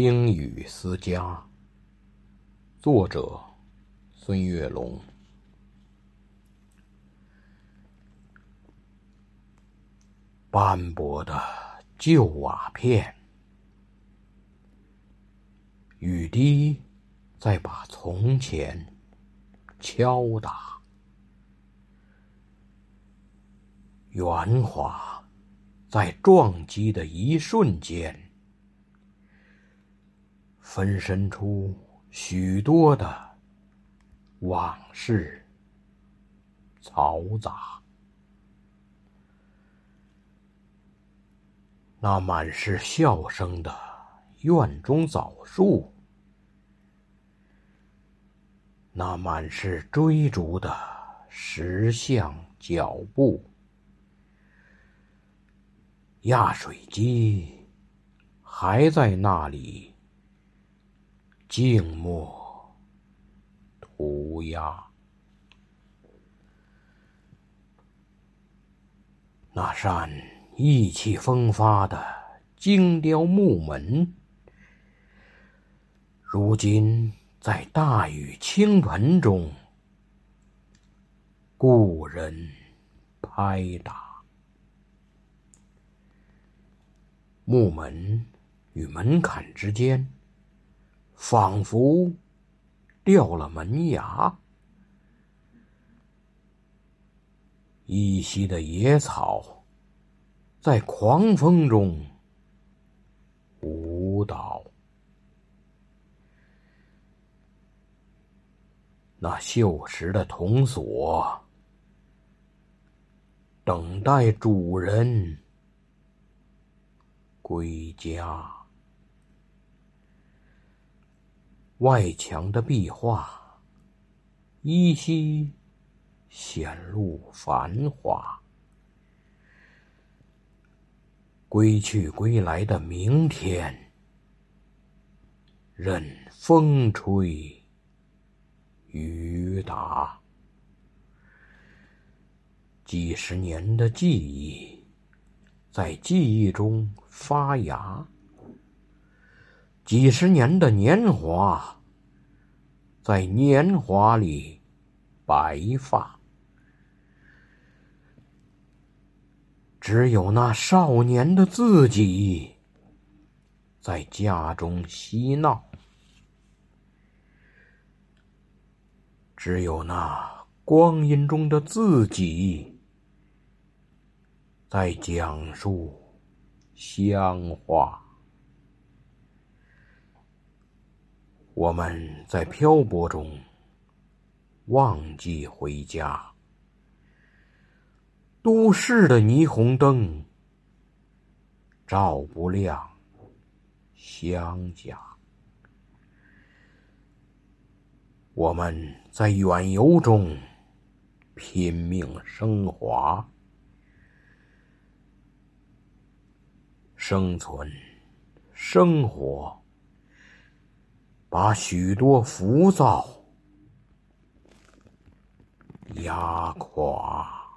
听雨思家，作者孙月龙。斑驳的旧瓦片，雨滴在把从前敲打，圆滑在撞击的一瞬间，分身出许多的往事嘈杂。那满是笑声的院中枣树，那满是追逐的石像脚步，压水机还在那里静默涂鸦，那扇。意气风发的精雕木门，如今在大雨倾盆中，故人拍打木门与门槛之间，仿佛掉了门牙，依稀的野草。在狂风中舞蹈，那锈蚀的铜锁等待主人归家。外墙的壁画依稀显露繁华。归去归来的明天，任风吹雨打，几十年的记忆在记忆中发芽，几十年的年华在年华里白发。只有那少年的自己，在家中嬉闹；只有那光阴中的自己，在讲述乡话。我们在漂泊中忘记回家。都市的霓虹灯照不亮乡家，我们在远游中拼命升华，生存、生活，把许多浮躁压垮。